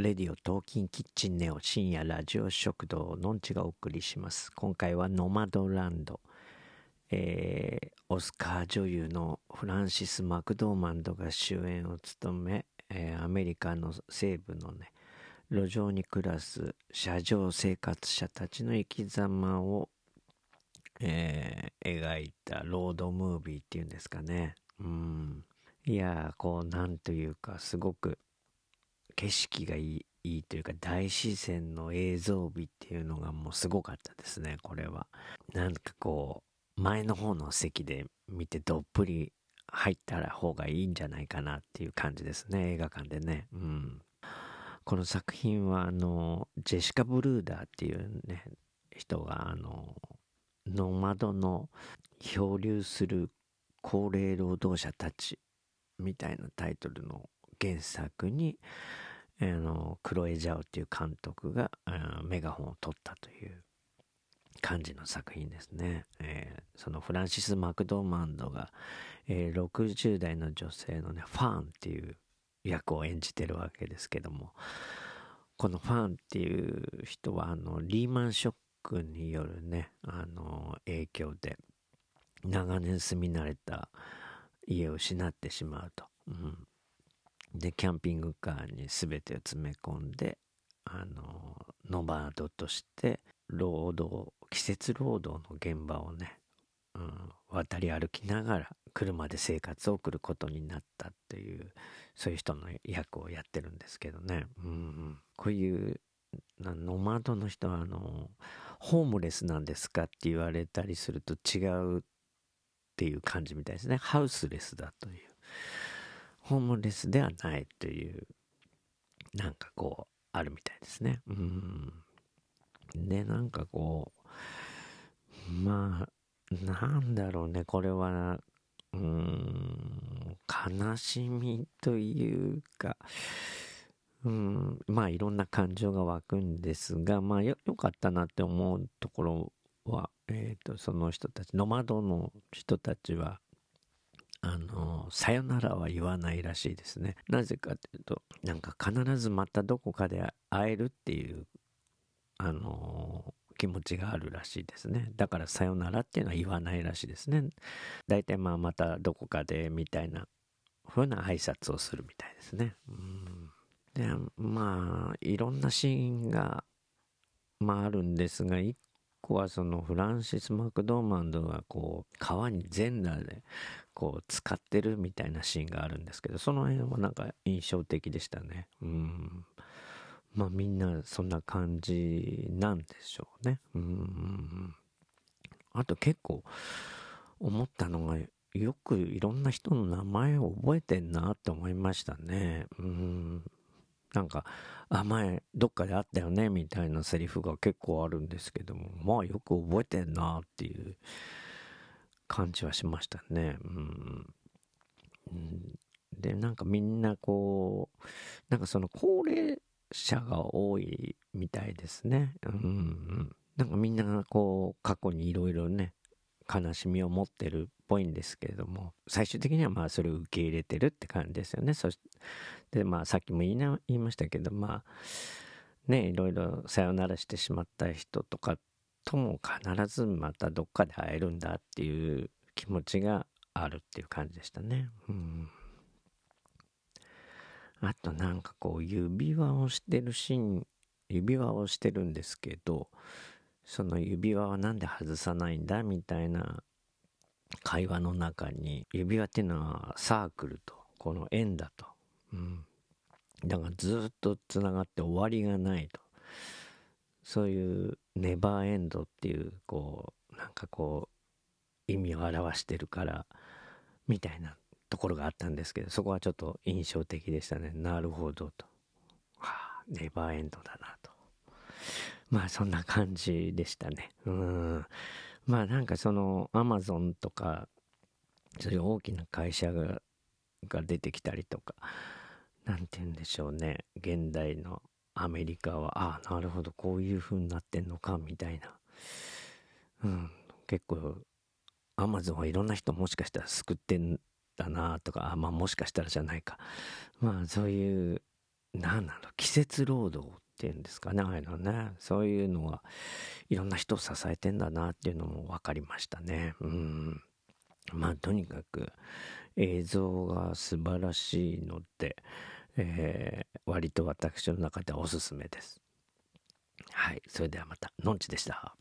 レディオトーキンキッチンネオ深夜ラジオ食堂のんちがお送りします。今回はノマドランド、えー、オスカー女優のフランシス・マクドーマンドが主演を務め、えー、アメリカの西部のね路上に暮らす車上生活者たちの生き様を、えー、描いたロードムービーっていうんですかね。うん。いやこうなんというかすごく景色がいいいいというか大自然の映像美っていうのがもうすごかったですねこれは。なんかこう前の方の席で見てどっぷり入ったら方がいいんじゃないかなっていう感じですね映画館でね。うん。この作品はあのジェシカ・ブルーダーっていうね人があのノマドの漂流する高齢労働者たちみたいなタイトルの原作にあのクロエ・ジャオっていう監督がメガホンを取ったという感じの作品ですね、えー、そのフランシス・マクドーマンドが、えー、60代の女性のねファンっていう役を演じてるわけですけどもこのファンっていう人はあのリーマンショックによるねあの影響で長年住み慣れた家を失ってしまうと、うん、でキャンピングカーに全てを詰め込んであのノバードとして労働季節労働の現場をね、うん、渡り歩きながら車で生活を送ることになったっていうそういう人の役をやってるんですけどね、うん、こういうノマドの人はあのホームレスなんですかって言われたりすると違うっていう感じみたいですね。ハウスレスだという。ホームレスではないというなんかこうあるみたいですね。うん。でなんかこうまあなんだろうね。これはうん悲しみというかうんまあいろんな感情が湧くんですがまあよよかったなって思うところは、えー、とその人たちノマドの人たちはあのさよならは言わないらしいですね。なぜかというとなんか必ずまたどこかで会えるっていうあの気持ちがあるらしいですね。だからさよならっていうのは言わないらしいですね。大体まあまたどこかでみたいな風な挨拶をするみたいですね。うん。でまあいろんなシーンがまああるんですが一はそのフランシス・マクドーマンドがこう川に全裸でこう使ってるみたいなシーンがあるんですけどその辺はなんか印象的でしたねうんまあみんなそんな感じなんでしょうね。うん。あと結構思ったのがよくいろんな人の名前を覚えてんなって思いましたね。うん。なんか、あ、前どっかであったよねみたいなセリフが結構あるんですけども、まあよく覚えてんなっていう感じはしましたね。うん。で、なんかみんなこう、なんかその高齢者が多いみたいですね。うん、なんかみんながこう過去にいろいろね悲しみを持ってるっぽいんですけれども最終的にはまあそれを受け入れてるって感じですよね。そしてまあさっきも言いな言いましたけどまあねいろいろさよならしてしまった人とかとも必ずまたどっかで会えるんだっていう気持ちがあるっていう感じでしたね。うんあとなんかこう指輪をしてるシーン、指輪をしてるんですけど、その指輪はなんで外さないんだみたいな会話の中に、指輪っていうのはサークルと、この円だと。うん。だからずっと繋がって終わりがないと。そういうネバーエンドっていう、こう、なんかこう、意味を表してるから、みたいなところがあったんですけど、そこはちょっと印象的でしたね。なるほどと。はあ、ネバーエンドだなと。まあそんな感じでしたね。うん。まあなんかそのアマゾンとか、そういう大きな会社がが出てきたりとか、なんて言うんでしょうね。現代のアメリカは、ああ、なるほど、こういう風になってんのか、みたいな。うん。結構、アマゾンはいろんな人もしかしたら救ってんだなとか、あまあもしかしたらじゃないか。まあそういう何なの季節労働っっていうんですかねああいうのね。そういうのがいろんな人を支えてんだなっていうのも分かりましたね。うん。まあとにかく映像が素晴らしいので、えー、割と私の中ではおすすめです。はい。それではまた。のんちでした。